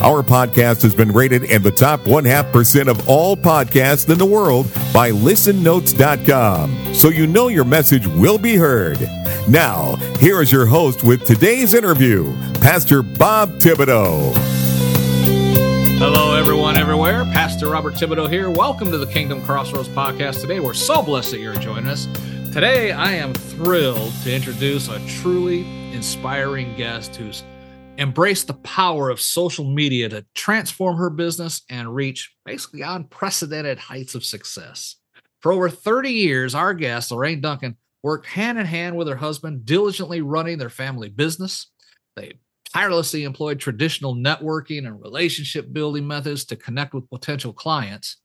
Our podcast has been rated in the top one half percent of all podcasts in the world by listennotes.com. So you know your message will be heard. Now, here is your host with today's interview, Pastor Bob Thibodeau. Hello, everyone, everywhere. Pastor Robert Thibodeau here. Welcome to the Kingdom Crossroads podcast. Today, we're so blessed that you're joining us. Today, I am thrilled to introduce a truly inspiring guest who's embraced the power of social media to transform her business and reach basically unprecedented heights of success. For over 30 years, our guest, Lorraine Duncan, worked hand in hand with her husband, diligently running their family business. They tirelessly employed traditional networking and relationship building methods to connect with potential clients.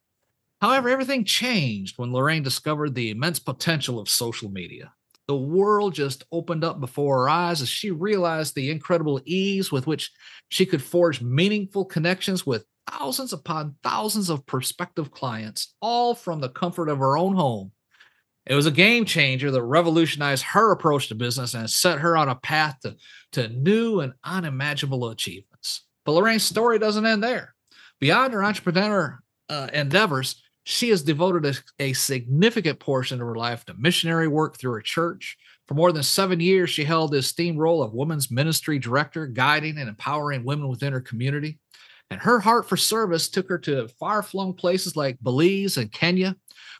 However, everything changed when Lorraine discovered the immense potential of social media the world just opened up before her eyes as she realized the incredible ease with which she could forge meaningful connections with thousands upon thousands of prospective clients, all from the comfort of her own home. It was a game changer that revolutionized her approach to business and set her on a path to, to new and unimaginable achievements. But Lorraine's story doesn't end there. Beyond her entrepreneur uh, endeavors, she has devoted a, a, significant portion of her life to missionary work through her church. For more than seven years, she held the esteemed role of women's ministry director, guiding and empowering women within her community. And her heart for service took her to far flung places like Belize and Kenya,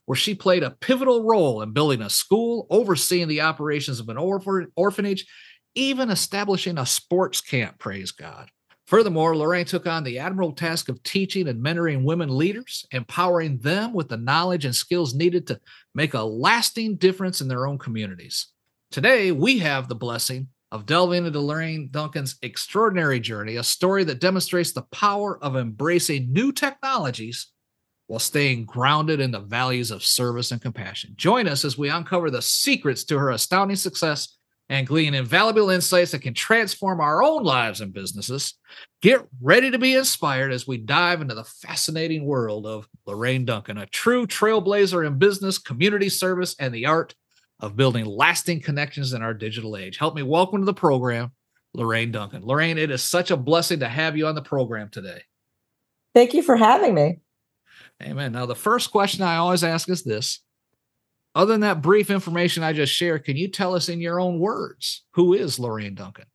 where she played a pivotal role in building a school, overseeing the operations of an orphanage, even establishing a sports camp, praise God. Furthermore, Lorraine took on the admirable task of teaching and mentoring women leaders, empowering them with the knowledge and skills needed to make a lasting difference in their own communities. Today, we have the blessing of delving into Lorraine Duncan's extraordinary journey, a story that demonstrates the power of embracing new technologies while staying grounded in the values of service and compassion. Join us as we uncover the secrets to her astounding success and glean invaluable insights that can transform our own lives and businesses. Get ready to be inspired as we dive into the fascinating world of Lorraine Duncan, a true trailblazer in business, community service, and the art of building lasting connections in our digital age. Help me welcome to the program, Lorraine Duncan. Lorraine, it is such a blessing to have you on the program today. Thank you for having me. Amen. Now, the first question I always ask is this other than that brief information I just shared, can you tell us in your own words who is Lorraine Duncan?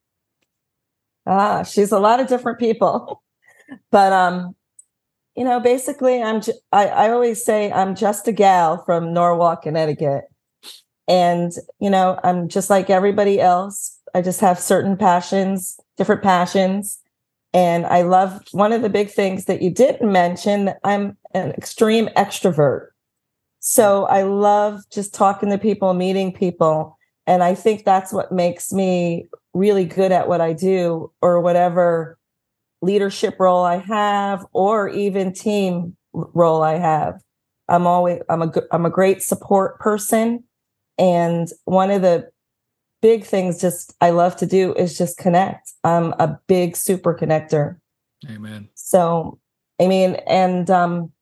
Ah, she's a lot of different people, but um, you know, basically, I'm. J- I, I always say I'm just a gal from Norwalk, Connecticut, and you know, I'm just like everybody else. I just have certain passions, different passions, and I love. One of the big things that you didn't mention, I'm an extreme extrovert. So I love just talking to people, meeting people. And I think that's what makes me really good at what I do or whatever leadership role I have or even team role I have. I'm always I'm a I'm a great support person and one of the big things just I love to do is just connect. I'm a big super connector. Amen. So I mean and um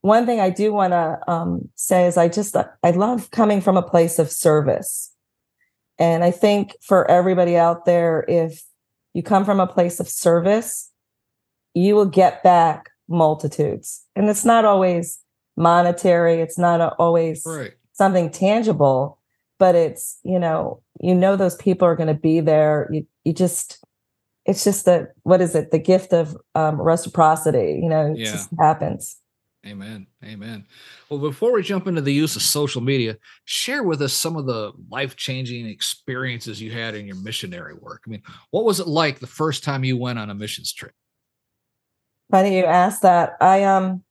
one thing I do want to um, say is I just I love coming from a place of service, and I think for everybody out there, if you come from a place of service, you will get back multitudes, and it's not always monetary. It's not always right. something tangible, but it's you know you know those people are going to be there. You you just it's just the what is it the gift of um, reciprocity. You know, it yeah. just happens. Amen. Amen. Well, before we jump into the use of social media, share with us some of the life changing experiences you had in your missionary work. I mean, what was it like the first time you went on a missions trip? Funny you asked that. I, um,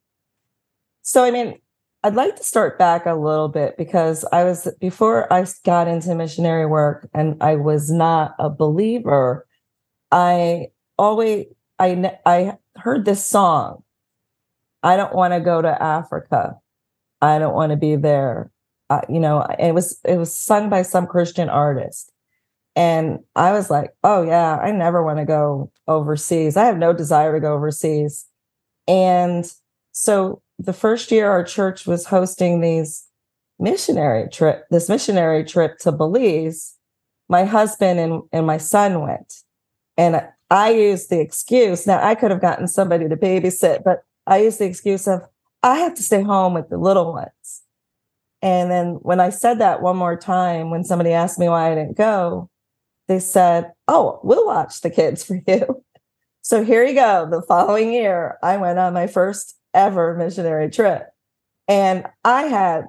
so I mean, I'd like to start back a little bit because I was, before I got into missionary work and I was not a believer, I always, I, I heard this song I don't want to go to Africa. I don't want to be there. uh, you know, it was it was sung by some Christian artist, and I was like, oh yeah, I never want to go overseas. I have no desire to go overseas, and so the first year our church was hosting these missionary trip, this missionary trip to Belize, my husband and, and my son went. And I used the excuse. Now I could have gotten somebody to babysit, but I used the excuse of I have to stay home with the little ones. And then when I said that one more time, when somebody asked me why I didn't go, they said, Oh, we'll watch the kids for you. So here you go. The following year, I went on my first ever missionary trip. And I had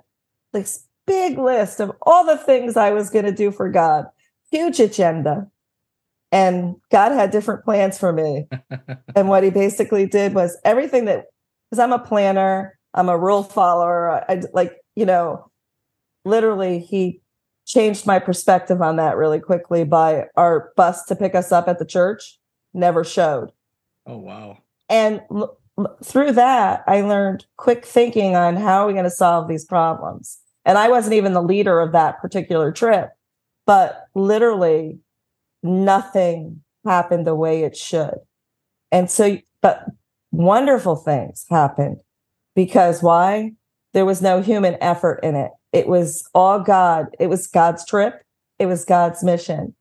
this big list of all the things I was going to do for God, huge agenda. And God had different plans for me. and what he basically did was everything that, because I'm a planner, I'm a rule follower. I like, you know, literally, he changed my perspective on that really quickly by our bus to pick us up at the church never showed. Oh, wow. And l- through that, I learned quick thinking on how are we going to solve these problems. And I wasn't even the leader of that particular trip, but literally nothing happened the way it should. And so, but wonderful things happened because why? There was no human effort in it. It was all God. It was God's trip. It was God's mission.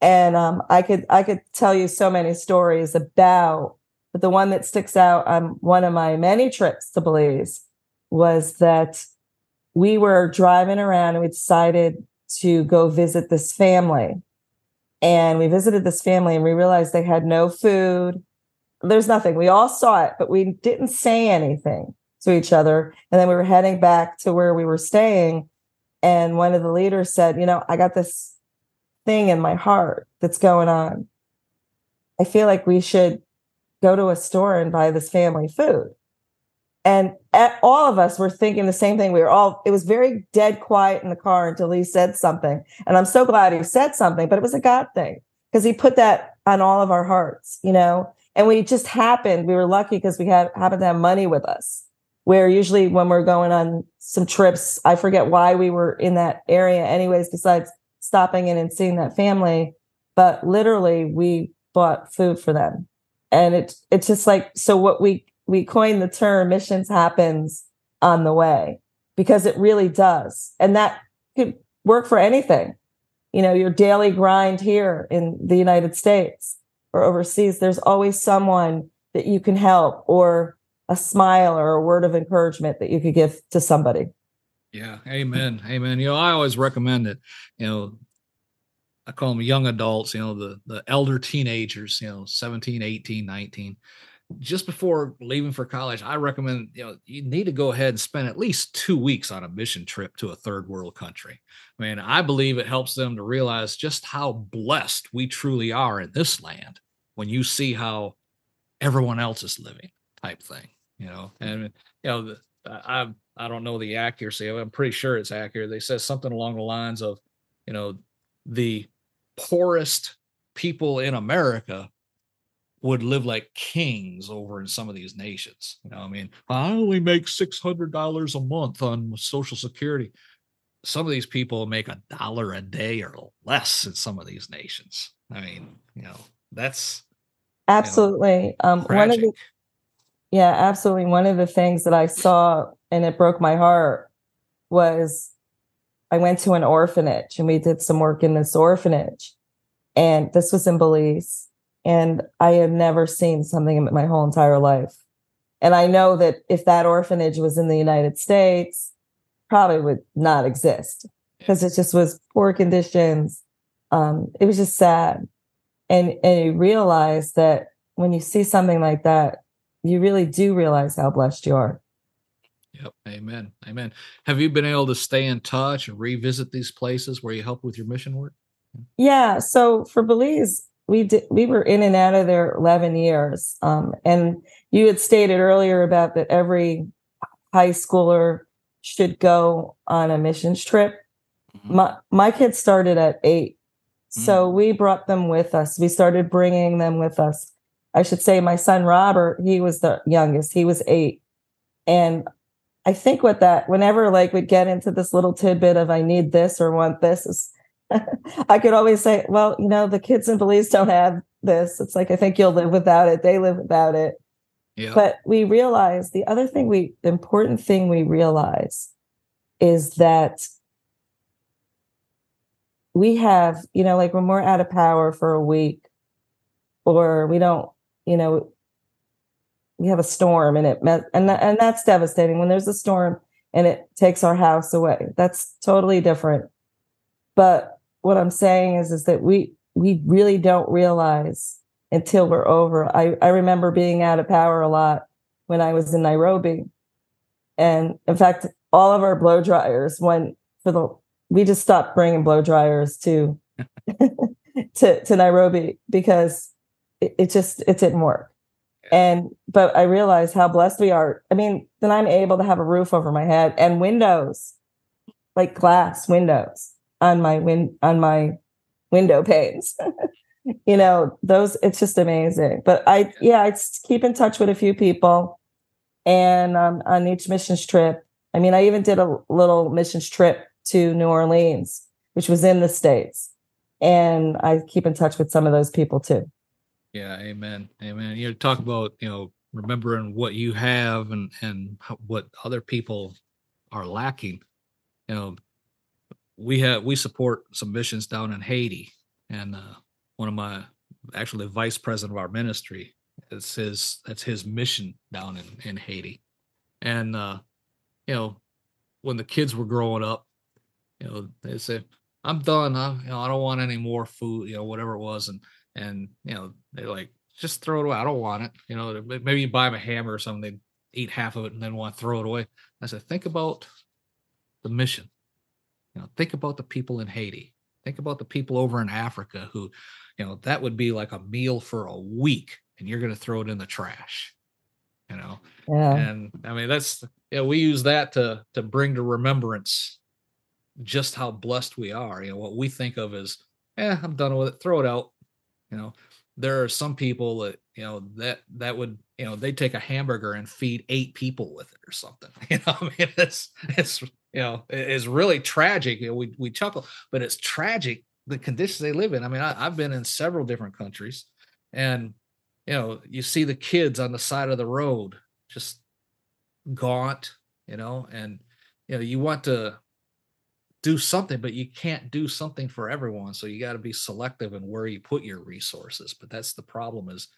And um, I could I could tell you so many stories about but the one that sticks out on one of my many trips to Belize was that we were driving around and we decided to go visit this family. And we visited this family and we realized they had no food. There's nothing. We all saw it, but we didn't say anything to each other. And then we were heading back to where we were staying. And one of the leaders said, You know, I got this thing in my heart that's going on. I feel like we should go to a store and buy this family food. And all of us were thinking the same thing. We were all, it was very dead quiet in the car until he said something. And I'm so glad he said something, but it was a God thing because he put that on all of our hearts, you know? And we just happened, we were lucky because we had happened to have money with us. Where usually when we're going on some trips, I forget why we were in that area anyways, besides stopping in and seeing that family. But literally we bought food for them and it's it's just like so what we we coined the term missions happens on the way because it really does. And that could work for anything. You know your daily grind here in the united states or overseas there's always someone that you can help or a smile or a word of encouragement that you could give to somebody. Yeah. Amen. Amen. You know i always recommend it. You know I call them young adults, you know, the the elder teenagers, you know, 17, 18, 19. Just before leaving for college, I recommend, you know, you need to go ahead and spend at least two weeks on a mission trip to a third world country. I mean, I believe it helps them to realize just how blessed we truly are in this land when you see how everyone else is living, type thing, you know. And you know, I I don't know the accuracy of it. I'm pretty sure it's accurate. They said something along the lines of, you know, the poorest people in America would live like kings over in some of these nations. You know, I mean, I only make six hundred dollars a month on Social Security. Some of these people make a dollar a day or less in some of these nations. I mean, you know, that's absolutely you know, um, one of the yeah, absolutely. One of the things that I saw and it broke my heart was I went to an orphanage and we did some work in this orphanage. And this was in Belize. And I had never seen something in my whole entire life. And I know that if that orphanage was in the United States, probably would not exist because it just was poor conditions. Um, it was just sad. And, and you realize that when you see something like that, you really do realize how blessed you are. Yep. Amen. Amen. Have you been able to stay in touch and revisit these places where you help with your mission work? Yeah. So for Belize, we did, we were in and out of there 11 years. Um, and you had stated earlier about that every high schooler should go on a missions trip. Mm-hmm. My, my kids started at 8 mm-hmm. So we brought them with us. We started bringing them with us. I should say my son Robert, he was the youngest. He was eight. And I think what that whenever like we'd get into this little tidbit of I need this or want this is I could always say, well, you know, the kids in Belize don't have this. It's like I think you'll live without it. They live without it. Yeah. But we realize the other thing we the important thing we realize is that we have, you know, like when we're out of power for a week or we don't, you know, we have a storm and it and that, and that's devastating when there's a storm and it takes our house away. That's totally different. But what I'm saying is is that we we really don't realize until we're over. I, I remember being out of power a lot when I was in Nairobi. And in fact, all of our blow dryers went for the we just stopped bringing blow dryers to to to Nairobi because it, it just it didn't work. And but I realized how blessed we are. I mean, then I'm able to have a roof over my head and windows, like glass windows on my win on my window panes. you know, those it's just amazing. But I yeah, I keep in touch with a few people and um, on each missions trip. I mean, I even did a little missions trip to New Orleans, which was in the States. And I keep in touch with some of those people too. Yeah, amen. Amen. You know, talk about, you know, remembering what you have and and what other people are lacking. You know, we have we support some missions down in Haiti and uh, one of my actually vice president of our ministry is his that's his mission down in in Haiti. And uh you know, when the kids were growing up, you know, they say, I'm done. I, you know, I don't want any more food, you know, whatever it was. And, and, you know, they're like, just throw it away. I don't want it. You know, maybe you buy them a hammer or something. They eat half of it and then want to throw it away. I said, think about the mission. You know, think about the people in Haiti. Think about the people over in Africa who, you know, that would be like a meal for a week and you're going to throw it in the trash you know yeah. and i mean that's yeah we use that to to bring to remembrance just how blessed we are. You know, what we think of as, eh, I'm done with it, throw it out. You know, there are some people that, you know, that that would, you know, they take a hamburger and feed eight people with it or something. You know, I mean, it's it's you know, it's really tragic. You know, we we chuckle, but it's tragic the conditions they live in. I mean, I, I've been in several different countries and you know, you see the kids on the side of the road just gaunt, you know, and you know, you want to do something, but you can't do something for everyone. So you got to be selective in where you put your resources. But that's the problem is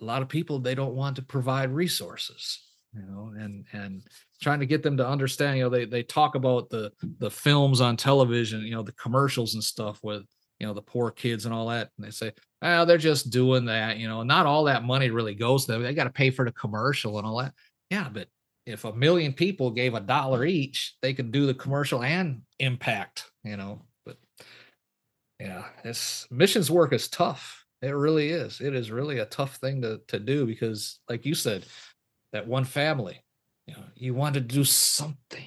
a lot of people they don't want to provide resources, you know, and and trying to get them to understand, you know, they they talk about the the films on television, you know, the commercials and stuff with you know the poor kids and all that and they say oh they're just doing that you know not all that money really goes to them they got to pay for the commercial and all that yeah but if a million people gave a dollar each, they could do the commercial and impact, you know. But yeah, this missions work is tough. It really is. It is really a tough thing to to do because, like you said, that one family, you know, you want to do something,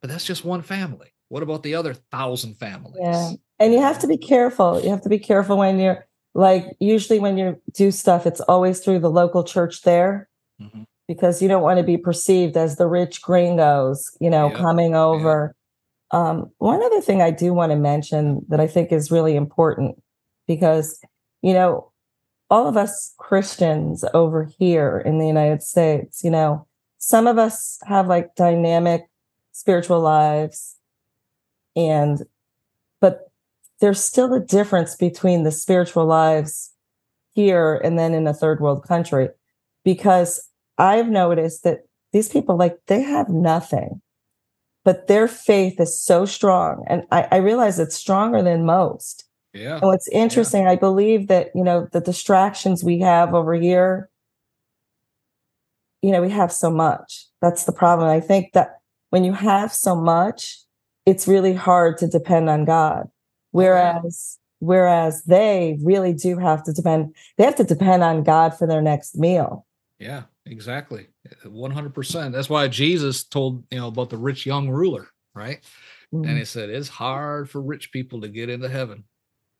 but that's just one family. What about the other thousand families? Yeah, and you have to be careful. You have to be careful when you're like usually when you do stuff, it's always through the local church there. Mm-hmm because you don't want to be perceived as the rich gringos, you know, yeah. coming over. Yeah. Um, one other thing I do want to mention that I think is really important because, you know, all of us Christians over here in the United States, you know, some of us have like dynamic spiritual lives and but there's still a difference between the spiritual lives here and then in a third world country because I've noticed that these people, like, they have nothing, but their faith is so strong. And I, I realize it's stronger than most. Yeah. And what's interesting, yeah. I believe that, you know, the distractions we have over here, you know, we have so much. That's the problem. I think that when you have so much, it's really hard to depend on God. Whereas, whereas they really do have to depend, they have to depend on God for their next meal. Yeah. Exactly. 100%. That's why Jesus told, you know, about the rich young ruler, right? Mm-hmm. And he said it's hard for rich people to get into heaven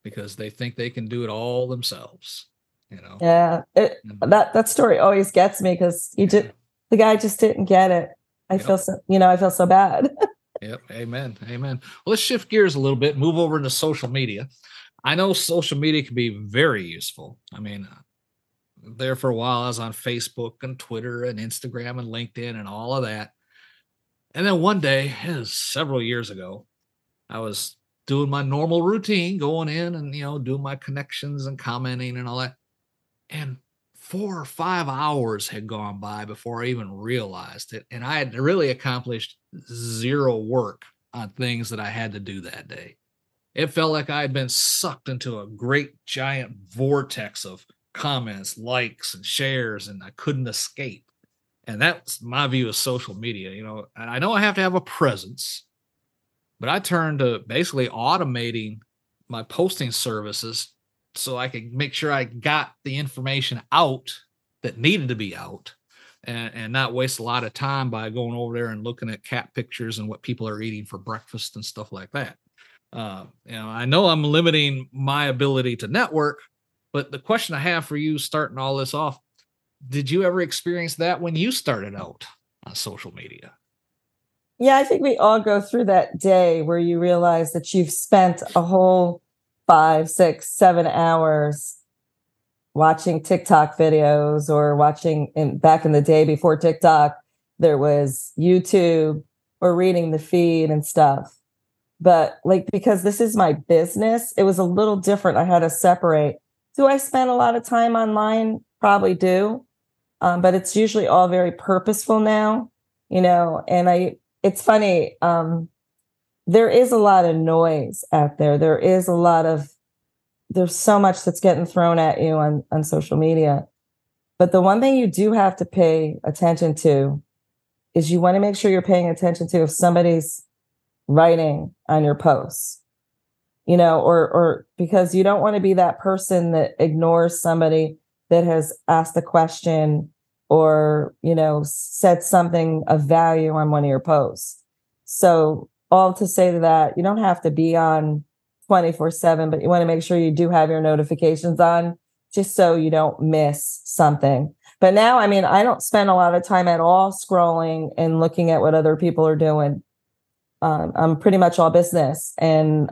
because they think they can do it all themselves, you know. Yeah. It, that that story always gets me cuz you yeah. just the guy just didn't get it. I yep. feel so, you know, I feel so bad. yep. Amen. Amen. Well, let's shift gears a little bit, move over into social media. I know social media can be very useful. I mean, uh, there for a while, I was on Facebook and Twitter and Instagram and LinkedIn and all of that. And then one day, several years ago, I was doing my normal routine, going in and, you know, doing my connections and commenting and all that. And four or five hours had gone by before I even realized it. And I had really accomplished zero work on things that I had to do that day. It felt like I had been sucked into a great giant vortex of comments, likes, and shares, and I couldn't escape. And that's my view of social media. You know, I know I have to have a presence, but I turned to basically automating my posting services so I could make sure I got the information out that needed to be out and, and not waste a lot of time by going over there and looking at cat pictures and what people are eating for breakfast and stuff like that. Uh, you know, I know I'm limiting my ability to network, but the question I have for you starting all this off, did you ever experience that when you started out on social media? Yeah, I think we all go through that day where you realize that you've spent a whole five, six, seven hours watching TikTok videos or watching in back in the day before TikTok, there was YouTube or reading the feed and stuff. But like because this is my business, it was a little different. I had to separate do I spend a lot of time online? Probably do. Um, but it's usually all very purposeful now, you know, and I, it's funny. Um, there is a lot of noise out there. There is a lot of, there's so much that's getting thrown at you on, on social media. But the one thing you do have to pay attention to is you want to make sure you're paying attention to if somebody's writing on your posts you know, or or because you don't want to be that person that ignores somebody that has asked a question or, you know, said something of value on one of your posts. So all to say that, you don't have to be on 24 7, but you want to make sure you do have your notifications on just so you don't miss something. But now, I mean, I don't spend a lot of time at all scrolling and looking at what other people are doing. Um, I'm pretty much all business and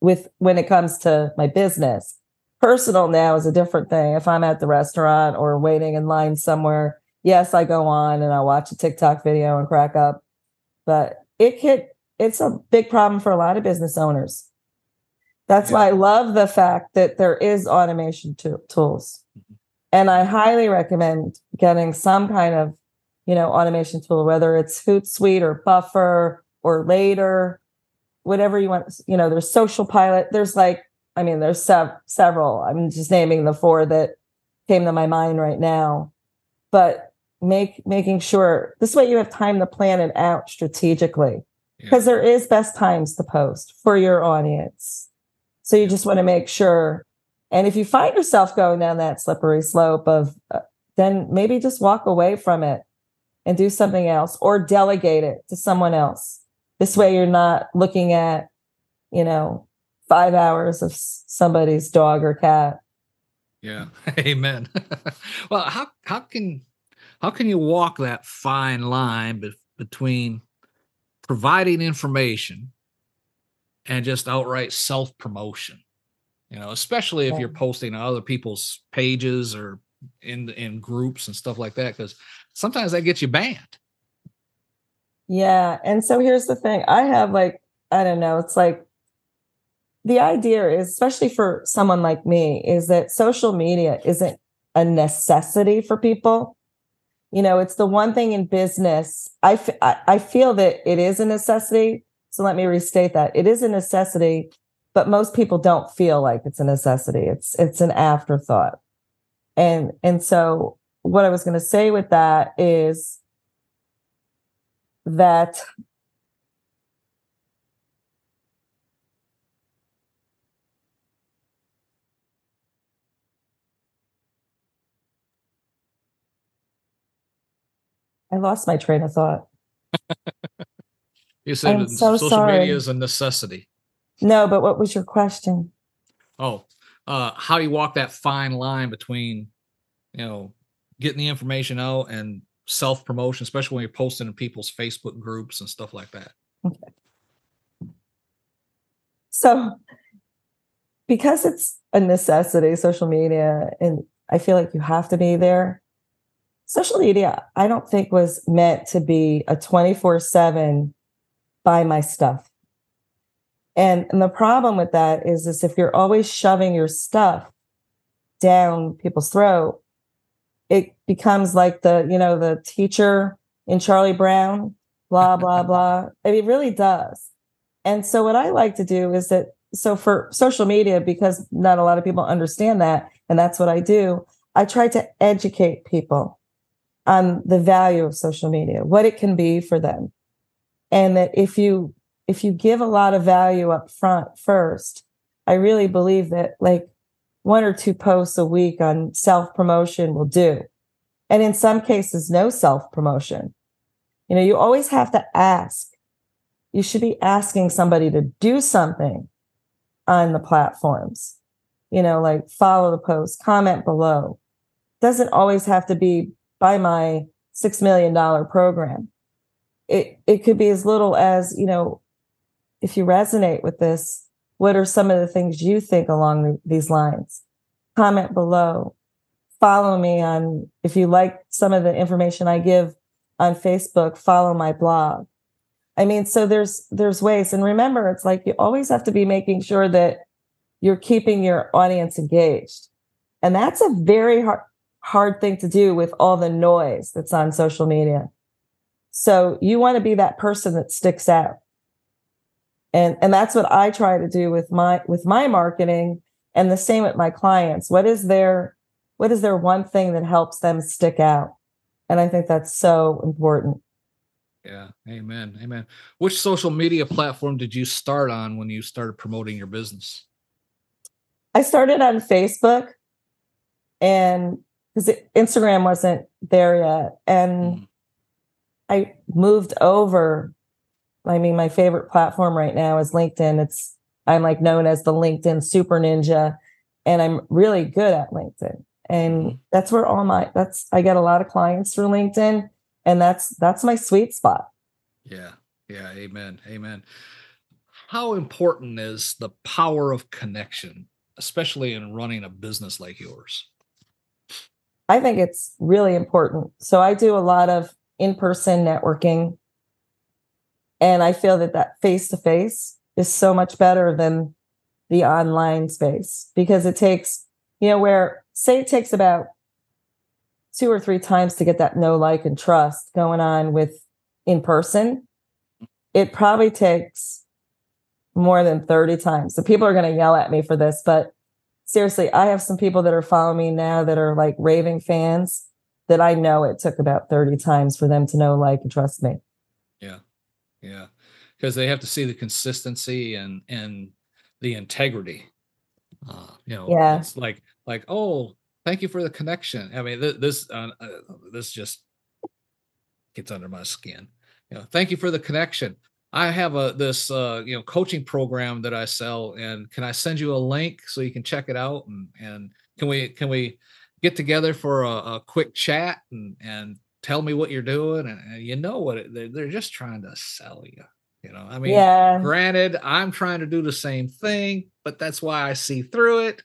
with when it comes to my business. Personal now is a different thing. If I'm at the restaurant or waiting in line somewhere, yes, I go on and I watch a TikTok video and crack up. But it could it's a big problem for a lot of business owners. That's yeah. why I love the fact that there is automation to- tools. Mm-hmm. And I highly recommend getting some kind of, you know, automation tool, whether it's Hootsuite or Buffer or Later whatever you want. You know, there's Social Pilot. There's like, I mean, there's sev- several. I'm just naming the four that came to my mind right now. But make making sure this way you have time to plan it out strategically because yeah. there is best times to post for your audience. So you just want to make sure. And if you find yourself going down that slippery slope of, uh, then maybe just walk away from it and do something else or delegate it to someone else this way you're not looking at, you know, five hours of somebody's dog or cat. Yeah. Amen. well, how, how can, how can you walk that fine line be- between providing information and just outright self promotion? You know, especially if you're posting on other people's pages or in in groups and stuff like that, because sometimes that gets you banned. Yeah. And so here's the thing I have like, I don't know, it's like the idea is, especially for someone like me, is that social media isn't a necessity for people. You know, it's the one thing in business. I, f- I feel that it is a necessity. So let me restate that it is a necessity, but most people don't feel like it's a necessity. It's it's an afterthought. And and so what I was going to say with that is that I lost my train of thought. you said so social sorry. media is a necessity. No, but what was your question? Oh, uh, how do you walk that fine line between, you know, getting the information out and self promotion, especially when you're posting in people's Facebook groups and stuff like that? Okay. So, because it's a necessity, social media, and I feel like you have to be there. Social media, I don't think was meant to be a 24 7 buy my stuff. And, and the problem with that is, is if you're always shoving your stuff down people's throat, it becomes like the, you know, the teacher in Charlie Brown, blah, blah, blah. It really does. And so what I like to do is that so for social media, because not a lot of people understand that, and that's what I do, I try to educate people on the value of social media, what it can be for them. And that if you if you give a lot of value up front first, I really believe that like one or two posts a week on self promotion will do. And in some cases, no self promotion. You know, you always have to ask. You should be asking somebody to do something on the platforms. You know, like follow the post, comment below. Doesn't always have to be by my six million dollar program. It it could be as little as, you know, if you resonate with this, what are some of the things you think along these lines? Comment below. Follow me on, if you like some of the information I give on Facebook, follow my blog. I mean, so there's, there's ways. And remember, it's like you always have to be making sure that you're keeping your audience engaged. And that's a very hard, hard thing to do with all the noise that's on social media. So you want to be that person that sticks out. And and that's what i try to do with my with my marketing and the same with my clients. What is their what is their one thing that helps them stick out? And i think that's so important. Yeah. Amen. Amen. Which social media platform did you start on when you started promoting your business? I started on facebook and because instagram wasn't there yet and mm. i moved over I mean, my favorite platform right now is LinkedIn. It's I'm like known as the LinkedIn super ninja, and I'm really good at LinkedIn. And mm-hmm. that's where all my that's I get a lot of clients through LinkedIn, and that's that's my sweet spot. Yeah, yeah, amen, amen. How important is the power of connection, especially in running a business like yours? I think it's really important. So I do a lot of in-person networking and I feel that that face to face is so much better than the online space because it takes, you know, where say it takes about two or three times to get that no like, and trust going on with in person, it probably takes more than 30 times. So people are going to yell at me for this, but seriously, I have some people that are following me now that are like raving fans that I know it took about 30 times for them to know, like, and trust me. Yeah. Yeah. Because they have to see the consistency and and the integrity. Uh you know yeah. it's like like oh thank you for the connection. I mean th- this uh, uh, this just gets under my skin. You know thank you for the connection i have a this uh you know coaching program that i sell and can i send you a link so you can check it out? And and can we can we get together for a, a quick chat and and tell me what you're doing? And, and you know what it, they're, they're just trying to sell you you know? I mean yeah. granted i'm trying to do the same thing but that's why i see through it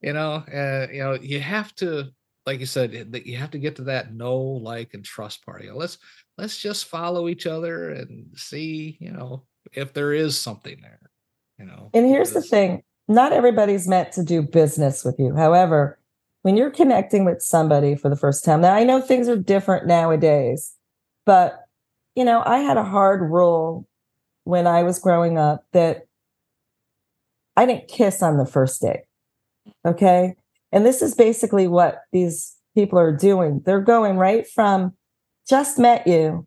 you know? Uh, you know you have to like you said that you have to get to that know like and trust part you know, let's let's just follow each other and see you know if there is something there you know and here's the thing not everybody's meant to do business with you however when you're connecting with somebody for the first time, now I know things are different nowadays, but you know, I had a hard rule when I was growing up that I didn't kiss on the first date. Okay. And this is basically what these people are doing. They're going right from just met you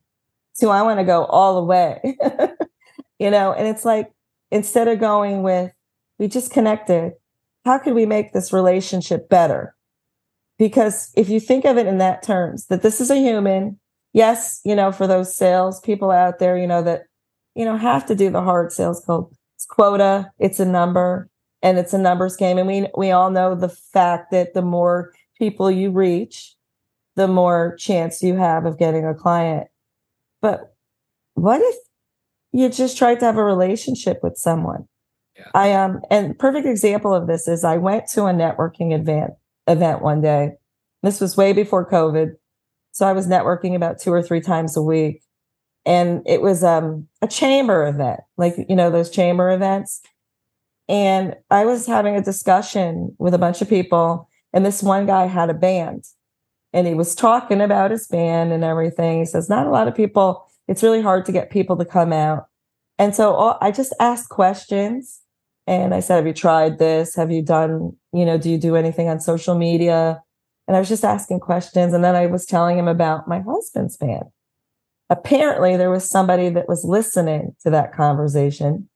to I want to go all the way. you know, and it's like instead of going with we just connected, how could we make this relationship better? because if you think of it in that terms that this is a human yes you know for those sales people out there you know that you know have to do the hard sales call it's quota it's a number and it's a numbers game and we we all know the fact that the more people you reach the more chance you have of getting a client. But what if you just tried to have a relationship with someone? Yeah. I um and perfect example of this is I went to a networking event event one day. This was way before COVID. So I was networking about two or three times a week. And it was um a chamber event, like you know, those chamber events. And I was having a discussion with a bunch of people, and this one guy had a band and he was talking about his band and everything. He says, Not a lot of people, it's really hard to get people to come out. And so all, I just asked questions and I said, Have you tried this? Have you done, you know, do you do anything on social media? And I was just asking questions. And then I was telling him about my husband's band. Apparently, there was somebody that was listening to that conversation.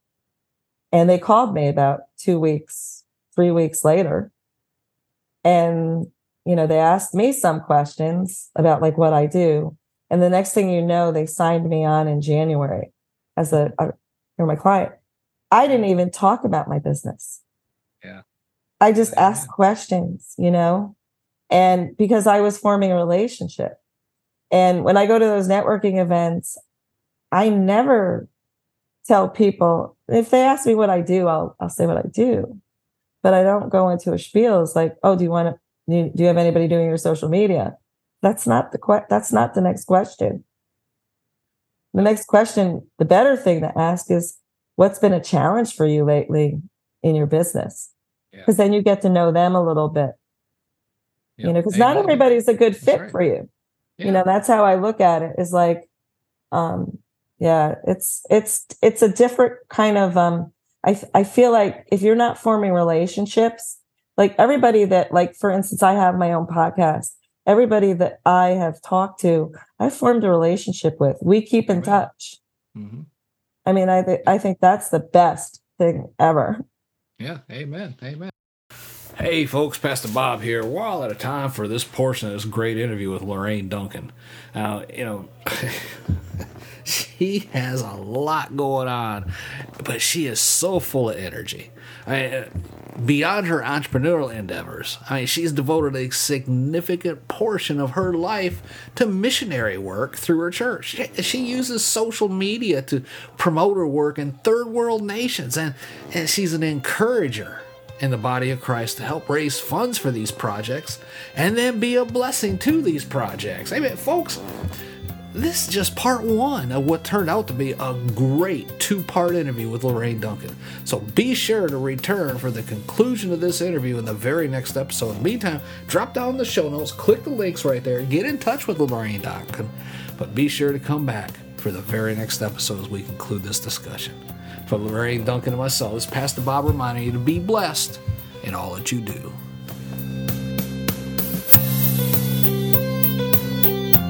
And they called me about two weeks, three weeks later. And, you know, they asked me some questions about like what I do. And the next thing you know, they signed me on in January as a, a you're my client. I didn't mm. even talk about my business. Yeah. I just Yeah. asked questions, you know, and because I was forming a relationship. And when I go to those networking events, I never tell people if they ask me what I do, I'll I'll say what I do. But I don't go into a spiel. It's like, oh, do you want to do you have anybody doing your social media? That's not the que- that's not the next question. The next question, the better thing to ask is what's been a challenge for you lately in your business? Yeah. Because then you get to know them a little bit. You know, because not everybody's a good fit right. for you Yeah. you know that's how i look at it is like um yeah it's it's it's a different kind of um I I feel like if you're not forming relationships like everybody that like for instance i have my own podcast everybody that i have talked to i formed a relationship with we keep in touch Mhm. i mean i th- i think that's the best thing ever Yeah, amen, amen. Hey, folks, Pastor Bob here. We're all out of time for this portion of this great interview with Lorraine Duncan. Now, you know, she has a lot going on, but she is so full of energy. I uh, beyond her entrepreneurial endeavors, I mean, she's devoted a significant portion of her life to missionary work through her church. She, she uses social media to promote her work in third world nations, and, and she's an encourager in the body of Christ to help raise funds for these projects and then be a blessing to these projects. I mean, folks, this is just part one of what turned out to be a great two part interview with Lorraine Duncan. So be sure to return for the conclusion of this interview in the very next episode. In the meantime, drop down the show notes, click the links right there, get in touch with Lorraine Duncan, but be sure to come back for the very next episode as we conclude this discussion. From Lorraine Duncan and myself, is Pastor Bob reminding you to be blessed in all that you do.